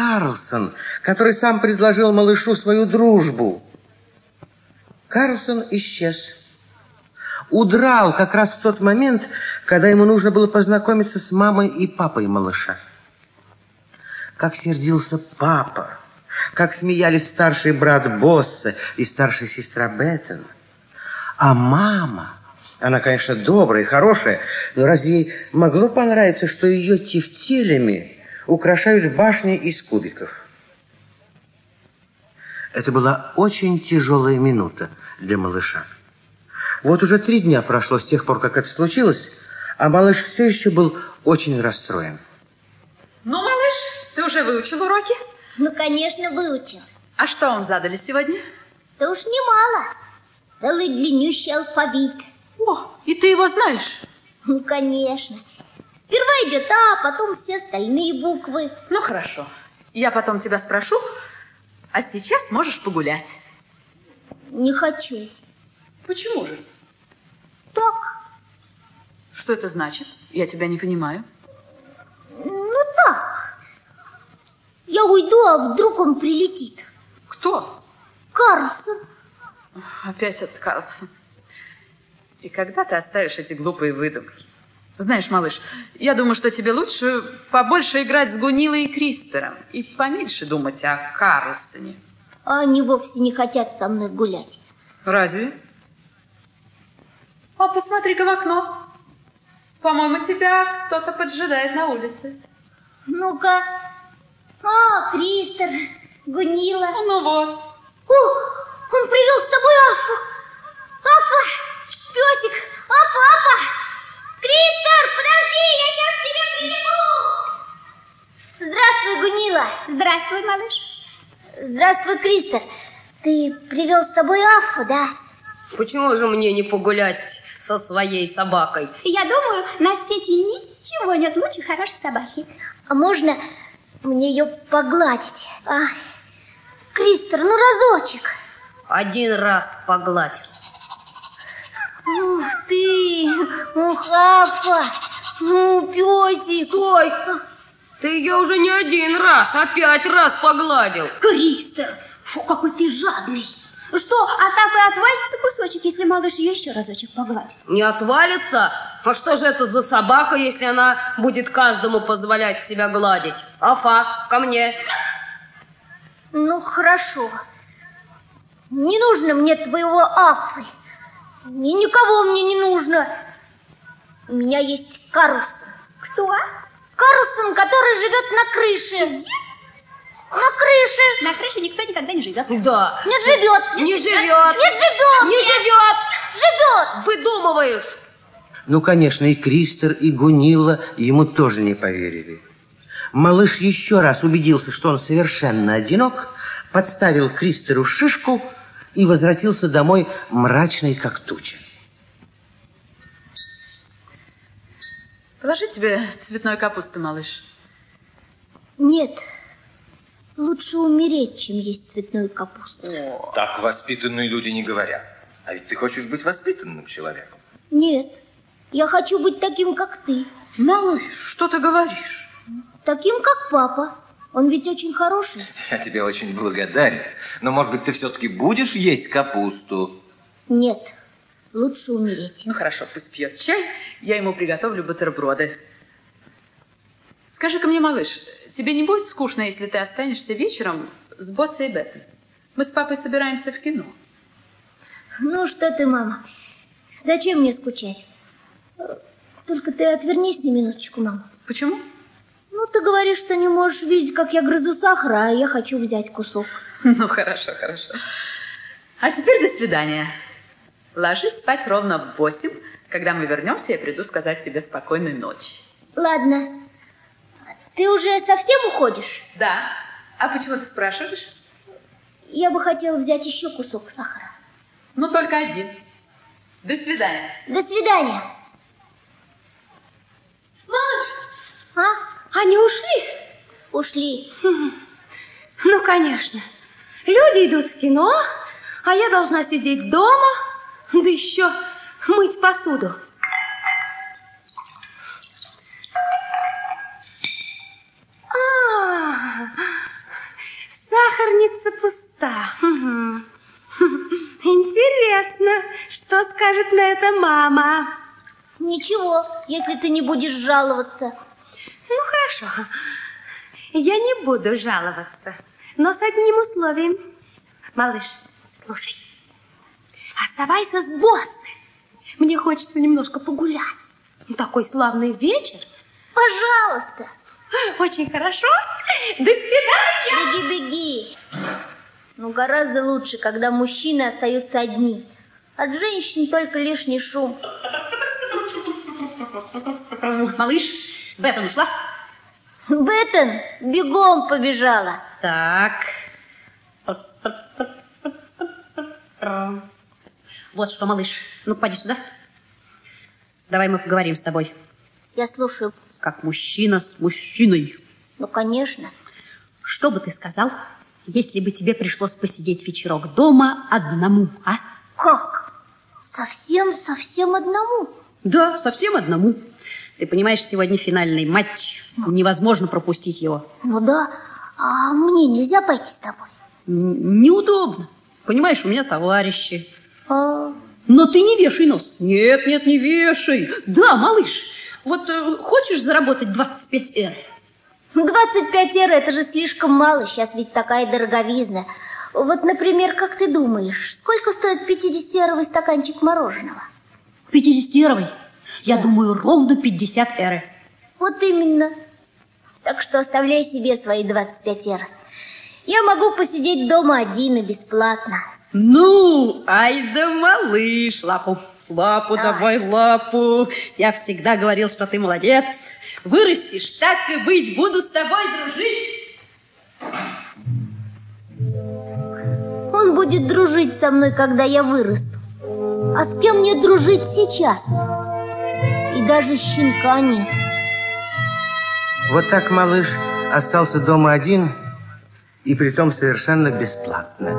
Карлсон, который сам предложил малышу свою дружбу. Карлсон исчез. Удрал как раз в тот момент, когда ему нужно было познакомиться с мамой и папой малыша. Как сердился папа, как смеялись старший брат Босса и старшая сестра Беттен. А мама, она, конечно, добрая и хорошая, но разве ей могло понравиться, что ее тефтелями украшают башни из кубиков? Это была очень тяжелая минута для малыша. Вот уже три дня прошло с тех пор, как это случилось, а малыш все еще был очень расстроен. Ну, малыш, ты уже выучил уроки? Ну, конечно, выучил. А что вам задали сегодня? Да уж немало. Целый длиннющий алфавит. О, и ты его знаешь? Ну, конечно. Сперва идет А, потом все остальные буквы. Ну, хорошо. Я потом тебя спрошу, а сейчас можешь погулять. Не хочу. Почему же? Так. Что это значит? Я тебя не понимаю. Ну, так. Я уйду, а вдруг он прилетит. Кто? Карлсон. Опять этот Карлсон. И когда ты оставишь эти глупые выдумки? Знаешь, малыш, я думаю, что тебе лучше побольше играть с Гунилой и Кристером и поменьше думать о Карлсоне. А они вовсе не хотят со мной гулять. Разве? А посмотри-ка в окно. По-моему, тебя кто-то поджидает на улице. Ну-ка. А, Кристер, Гунила. Ну вот. О, он привел с тобой Афу. Афа, песик, Афа, Афа. Кристер, подожди, я сейчас к тебе прибегу. Здравствуй, Гунила. Здравствуй, малыш. Здравствуй, Кристер. Ты привел с собой Афу, да? Почему же мне не погулять со своей собакой? Я думаю, на свете ничего нет лучше хорошей собаки. А можно мне ее погладить? А, Кристер, ну разочек. Один раз погладил. Ух ты, ух, Афа, ну, песик. Стой! Ты ее уже не один раз, а пять раз погладил. Кристер, фу, какой ты жадный. Что, от Афы отвалится кусочек, если малыш ее еще разочек погладит? Не отвалится? А что же это за собака, если она будет каждому позволять себя гладить? Афа, ко мне. Ну, хорошо. Не нужно мне твоего Афы. И никого мне не нужно. У меня есть Карлсон. Кто? Карлсон, который живет на крыше. Где? На крыше. На крыше никто никогда не живет. Да. Нет, живет. Не живет. Нет, живет. Не живет. Живет. Выдумываешь. Ну, конечно, и Кристер, и Гунила ему тоже не поверили. Малыш еще раз убедился, что он совершенно одинок, подставил Кристеру шишку и возвратился домой мрачный, как туча. Положи тебе цветной капусты, малыш. Нет. Лучше умереть, чем есть цветную капусту. Так воспитанные люди не говорят. А ведь ты хочешь быть воспитанным человеком. Нет. Я хочу быть таким, как ты. Малыш, что ты говоришь? Таким, как папа. Он ведь очень хороший. Я тебе очень благодарен. Но, может быть, ты все-таки будешь есть капусту? Нет. Лучше умереть. Ну хорошо, пусть пьет чай, я ему приготовлю бутерброды. Скажи-ка мне, малыш, тебе не будет скучно, если ты останешься вечером с Боссой и Беттом? Мы с папой собираемся в кино. Ну что ты, мама, зачем мне скучать? Только ты отвернись на минуточку, мама. Почему? Ну, ты говоришь, что не можешь видеть, как я грызу сахар, а я хочу взять кусок. Ну, хорошо, хорошо. А теперь до свидания. Ложись спать ровно в восемь. Когда мы вернемся, я приду сказать тебе спокойной ночи. Ладно. Ты уже совсем уходишь? Да. А почему ты спрашиваешь? Я бы хотела взять еще кусок сахара. Ну, только один. До свидания. До свидания. Малыш, А? Они ушли? Ушли. Ну, конечно. Люди идут в кино, а я должна сидеть дома, да еще мыть посуду. А, станция пуста. Угу. Интересно, что скажет на это мама? Ничего, если ты не будешь жаловаться. Ну, хорошо. Я не буду жаловаться, но с одним условием. Малыш, слушай, оставайся с боссом. Мне хочется немножко погулять. Такой славный вечер. Пожалуйста. Очень хорошо. До свидания. Беги, беги. Ну, гораздо лучше, когда мужчины остаются одни. От женщин только лишний шум. Малыш, Беттон ушла? Беттон бегом побежала. Так. Вот что, малыш, ну поди сюда. Давай мы поговорим с тобой. Я слушаю. Как мужчина с мужчиной. Ну, конечно. Что бы ты сказал, если бы тебе пришлось посидеть вечерок дома одному, а? Как? Совсем-совсем одному? Да, совсем одному. Ты понимаешь, сегодня финальный матч. Невозможно пропустить его. Ну да. А мне нельзя пойти с тобой? Н неудобно. Понимаешь, у меня товарищи. А... Но ты не вешай нос. Нет, нет, не вешай. Да, малыш, вот э, хочешь заработать 25 эр? 25 эр это же слишком мало. Сейчас ведь такая дороговизна. Вот, например, как ты думаешь, сколько стоит 50-эровый стаканчик мороженого? 50-эровый? Я да. думаю, ровно 50 эры. Вот именно. Так что оставляй себе свои 25 эр. Я могу посидеть дома один и бесплатно. Ну, ай да малыш, лапу, лапу, давай. давай лапу. Я всегда говорил, что ты молодец. Вырастешь, так и быть, буду с тобой дружить. Он будет дружить со мной, когда я вырасту. А с кем мне дружить сейчас? Даже щенка нет. Вот так малыш остался дома один, и притом совершенно бесплатно.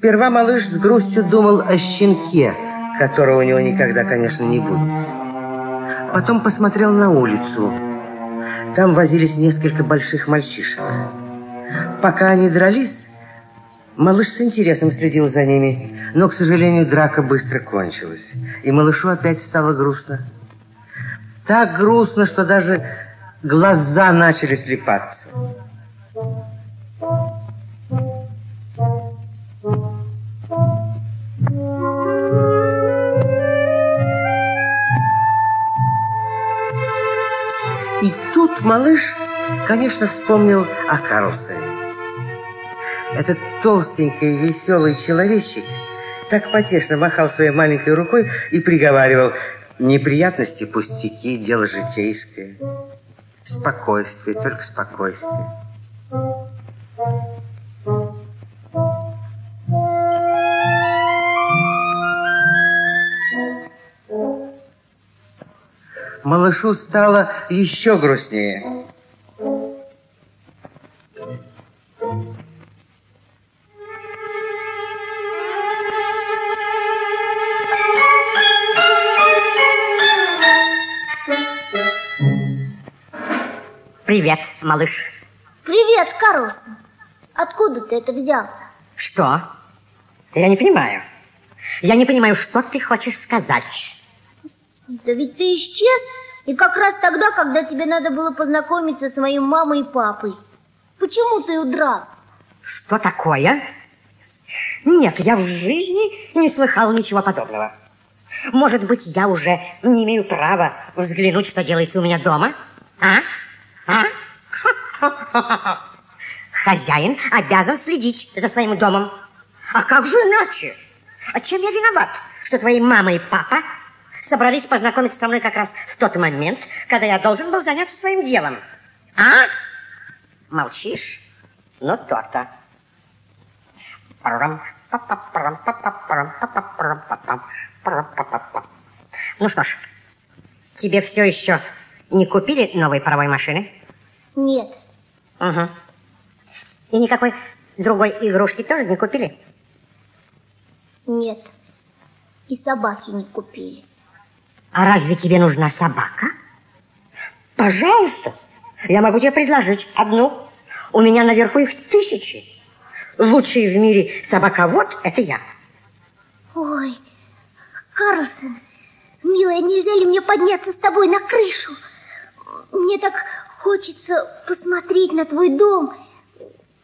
Сперва малыш с грустью думал о щенке, которого у него никогда, конечно, не будет. Потом посмотрел на улицу. Там возились несколько больших мальчишек. Пока они дрались, малыш с интересом следил за ними, но, к сожалению, драка быстро кончилась. И малышу опять стало грустно. Так грустно, что даже глаза начали слепаться. Малыш, конечно, вспомнил о Карлсоне. Этот толстенький веселый человечек так потешно махал своей маленькой рукой и приговаривал «Неприятности, пустяки, дело житейское. Спокойствие, только спокойствие». Малышу стало еще грустнее. Привет, малыш. Привет, Карлсон. Откуда ты это взялся? Что? Я не понимаю. Я не понимаю, что ты хочешь сказать. Да ведь ты исчез, и как раз тогда, когда тебе надо было познакомиться с моей мамой и папой. Почему ты удрал? Что такое? Нет, я в жизни не слыхал ничего подобного. Может быть, я уже не имею права взглянуть, что делается у меня дома? А? А? Хозяин обязан следить за своим домом. А как же иначе? А чем я виноват, что твои мама и папа собрались познакомиться со мной как раз в тот момент, когда я должен был заняться своим делом. А? Молчишь? Ну, то-то. Ну что ж, тебе все еще Не купили новой паровой машины? Нет. Угу. И никакой другой игрушки тоже не купили? Нет. И собаки не купили. А разве тебе нужна собака? Пожалуйста. Я могу тебе предложить одну. У меня наверху их тысячи. Лучший в мире собаковод – это я. Ой, Карлсон, милая, нельзя ли мне подняться с тобой на крышу? Мне так хочется посмотреть на твой дом,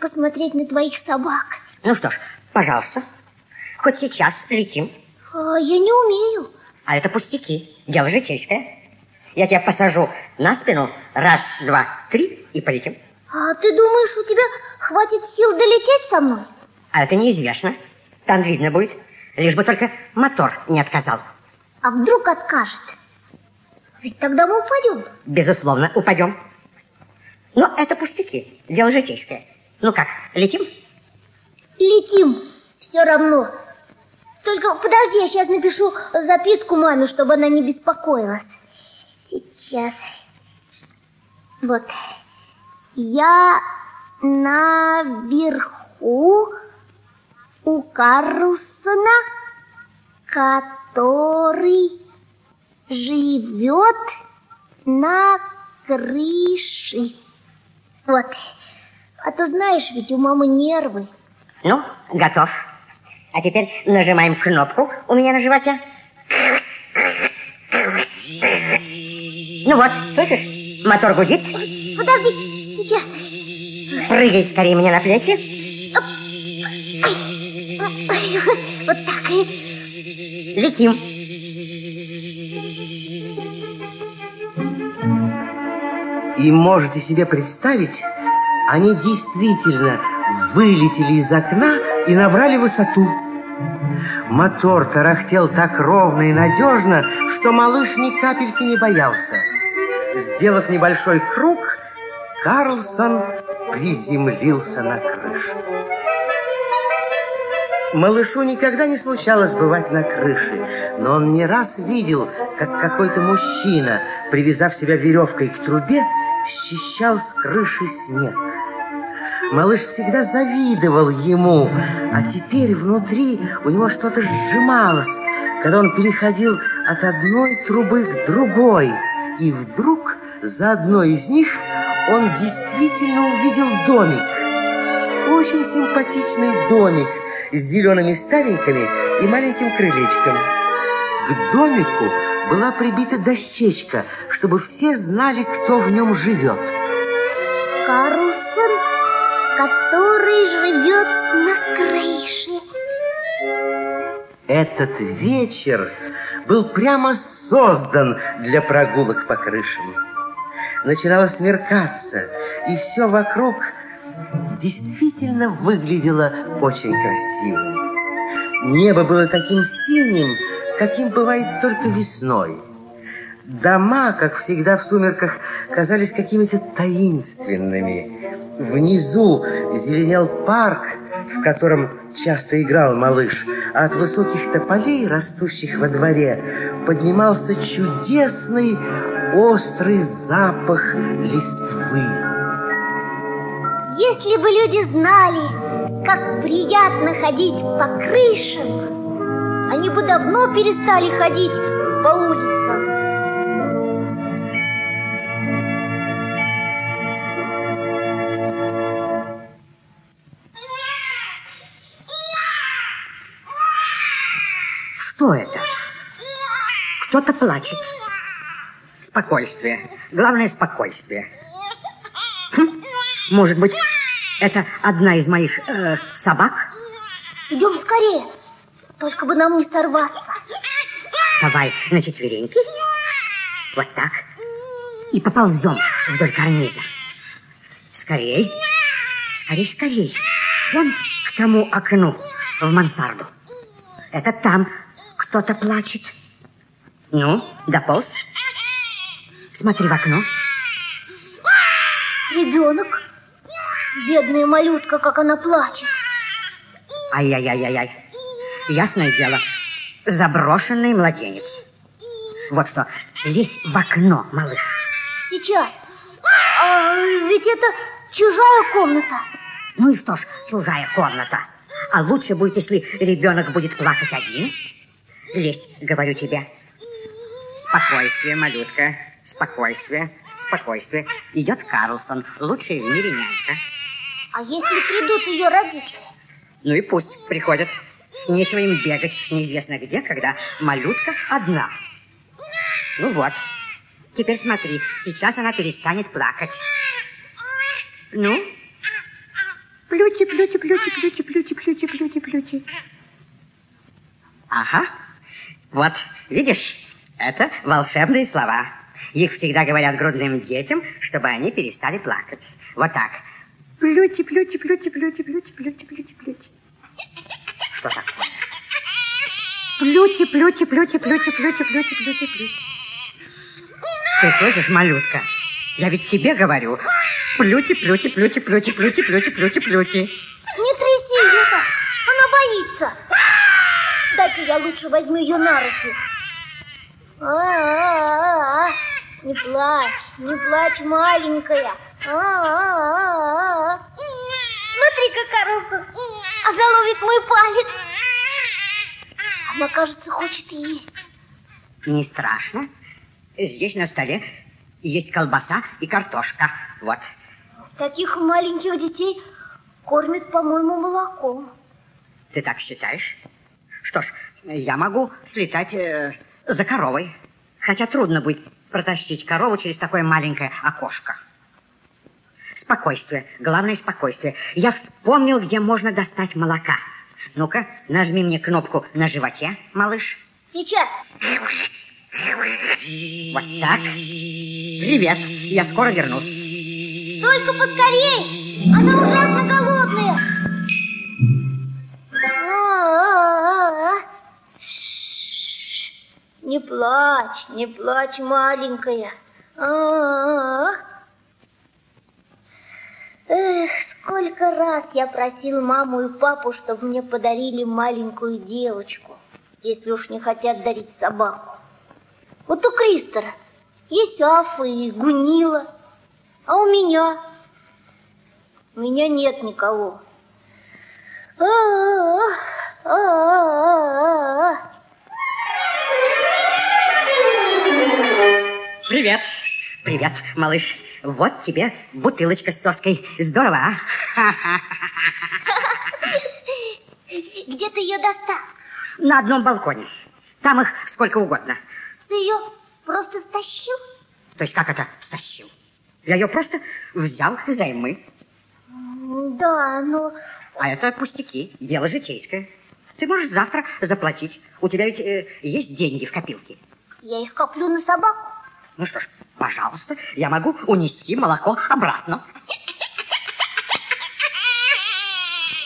посмотреть на твоих собак. Ну что ж, пожалуйста, хоть сейчас летим. А, я не умею. А это пустяки, дело житейское. Я тебя посажу на спину, раз, два, три, и полетим. А ты думаешь, у тебя хватит сил долететь со мной? А это неизвестно. Там видно будет, лишь бы только мотор не отказал. А вдруг откажет? Ведь тогда мы упадем. Безусловно, упадем. Но это пустяки, дело житейское. Ну как, летим? Летим, все равно. Только подожди, я сейчас напишу записку маме, чтобы она не беспокоилась. Сейчас. Вот. Я наверху у Карлсона, который живет на крыше. Вот. А то знаешь, ведь у мамы нервы. Ну, готов. А теперь нажимаем кнопку у меня на животе. Ну вот, слышишь? Мотор гудит. Подожди, сейчас. Прыгай скорее мне на плечи. Вот так и... Летим. И можете себе представить, они действительно вылетели из окна и набрали высоту. Мотор тарахтел так ровно и надежно, что малыш ни капельки не боялся. Сделав небольшой круг, Карлсон приземлился на крышу. Малышу никогда не случалось бывать на крыше, но он не раз видел, как какой-то мужчина, привязав себя веревкой к трубе, счищал с крыши снег. Малыш всегда завидовал ему, а теперь внутри у него что-то сжималось, когда он переходил от одной трубы к другой. И вдруг за одной из них он действительно увидел домик. Очень симпатичный домик с зелеными ставеньками и маленьким крылечком. К домику была прибита дощечка, чтобы все знали, кто в нем живет. Карлсон, который живет на крыше. Этот вечер был прямо создан для прогулок по крышам. Начинало смеркаться, и все вокруг действительно выглядело очень красиво. Небо было таким синим, каким бывает только весной. Дома, как всегда в сумерках, казались какими-то таинственными. Внизу зеленел парк, в котором часто играл малыш, а от высоких тополей, растущих во дворе, поднимался чудесный острый запах листвы. Если бы люди знали, как приятно ходить по крышам, они бы давно перестали ходить по улицам. Кто-то плачет. Спокойствие. Главное спокойствие. Хм, Может быть, это одна из моих э, собак? Идем скорее, только бы нам не сорваться. Вставай на четвереньки. Вот так. И поползем вдоль карниза. Скорей. Скорей, скорей. Вон к тому окну в мансарду. Это там кто-то плачет. Ну, дополз. Смотри в окно. Ребенок, бедная малютка, как она плачет. Ай-яй-яй-яй-яй. Ясное дело, заброшенный младенец. Вот что, лезь в окно, малыш. Сейчас. А, ведь это чужая комната. Ну и что ж, чужая комната. А лучше будет, если ребенок будет плакать один. Лезь, говорю тебе. Спокойствие, малютка. Спокойствие, спокойствие. Идет Карлсон, лучший в мире нянька. А если придут ее родители? Ну и пусть приходят. Нечего им бегать неизвестно где, когда малютка одна. Ну вот. Теперь смотри, сейчас она перестанет плакать. Ну? Плюти, плюти, плюти, плюти, плюти, плюти, плюти, плюти. Ага. Вот, видишь, это волшебные слова. Их всегда говорят грудным детям, чтобы они перестали плакать. Вот так. Плюти, плюти, плюти, плюти, плюти, плюти, плюти, плюти. Что такое? Плюти, плюти, плюти, плюти, плюти, плюти, плюти, плюти. Ты слышишь, малютка? Я ведь тебе говорю. Плюти, плюти, плюти, плюти, плюти, плюти, плюти, плюти. Не тряси ее так. Она боится. Дай-ка я лучше возьму ее на руки. А-а-а-а. Не плачь, не плачь, маленькая. Смотри-ка, Карлсон, оголовит мой палец. Она, кажется, хочет есть. Не страшно. Здесь на столе есть колбаса и картошка. Вот. Таких маленьких детей кормят, по-моему, молоком. Ты так считаешь? Что ж, я могу слетать э, за коровой. Хотя трудно будет протащить корову через такое маленькое окошко. Спокойствие. Главное спокойствие. Я вспомнил, где можно достать молока. Ну-ка, нажми мне кнопку на животе, малыш. Сейчас. Вот так. Привет. Я скоро вернусь. Только поскорей. Она ужасно голодная. Не плачь, не плачь, маленькая. А-а-а. Эх, сколько раз я просил маму и папу, чтобы мне подарили маленькую девочку, если уж не хотят дарить собаку. Вот у Кристера есть Афа и Гунила, а у меня? У меня нет никого. А-а-а, а-а-а. Привет. Привет, малыш. Вот тебе бутылочка с соской. Здорово, а? Где ты ее достал? На одном балконе. Там их сколько угодно. Ты ее просто стащил? То есть как это стащил? Я ее просто взял взаймы. Да, но... А это пустяки, дело житейское. Ты можешь завтра заплатить. У тебя ведь э, есть деньги в копилке. Я их коплю на собаку. Ну что ж, пожалуйста, я могу унести молоко обратно.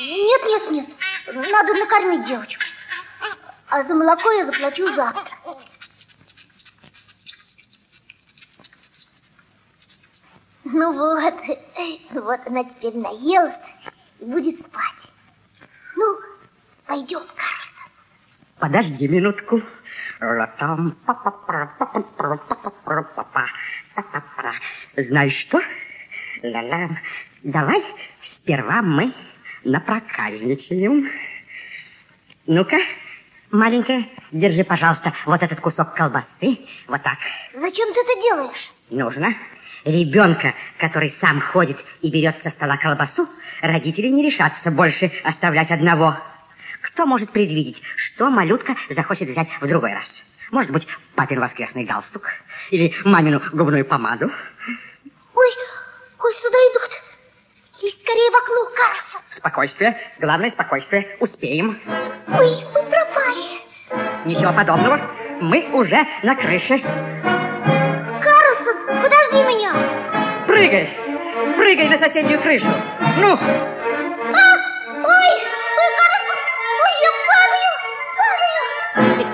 Нет, нет, нет. Надо накормить девочку. А за молоко я заплачу завтра. Ну вот, вот она теперь наелась и будет спать. Ну, пойдем, Карлсон. Подожди минутку. Знаешь что? Ла-ла. Давай сперва мы напроказничаем. Ну-ка, маленькая, держи, пожалуйста, вот этот кусок колбасы. Вот так. Зачем ты это делаешь? Нужно. Ребенка, который сам ходит и берет со стола колбасу, родители не решатся больше оставлять одного. Кто может предвидеть, что малютка захочет взять в другой раз? Может быть, папин воскресный галстук? Или мамину губную помаду? Ой, ой, сюда идут. Лезь скорее в окно, Карлсон. Спокойствие. Главное, спокойствие. Успеем. Ой, мы пропали. Ничего подобного. Мы уже на крыше. Карлсон, подожди меня. Прыгай. Прыгай на соседнюю крышу. Ну,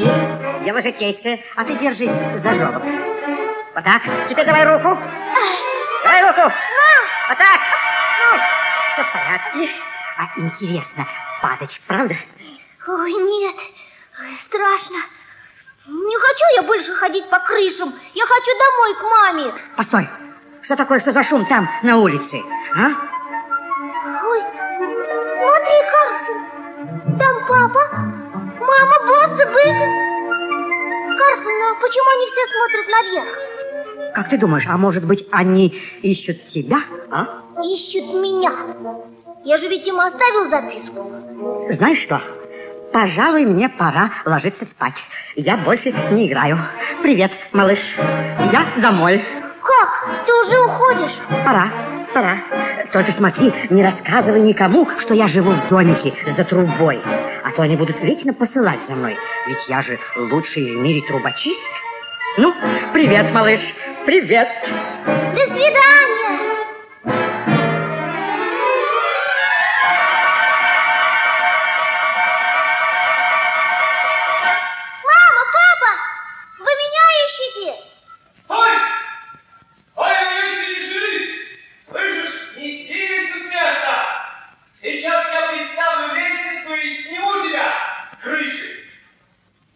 пустяки. Дело житейское. А ты держись за жёлоб. Вот так. Теперь давай руку. Давай руку. Вот так. Ну, все в порядке. А интересно, падать, правда? Ой, нет, страшно. Не хочу я больше ходить по крышам. Я хочу домой к маме. Постой. Что такое, что за шум там, на улице? А? Ой, смотри, Карлсон. Там папа, и Бетти. Карлсон, ну почему они все смотрят наверх? Как ты думаешь, а может быть, они ищут тебя, а? Ищут меня. Я же ведь им оставил записку. Знаешь что? Пожалуй, мне пора ложиться спать. Я больше не играю. Привет, малыш. Я домой. Ты уже уходишь? Пора, пора. Только смотри, не рассказывай никому, что я живу в домике за трубой. А то они будут вечно посылать за мной. Ведь я же лучший в мире трубочист. Ну, привет, малыш. Привет. До свидания.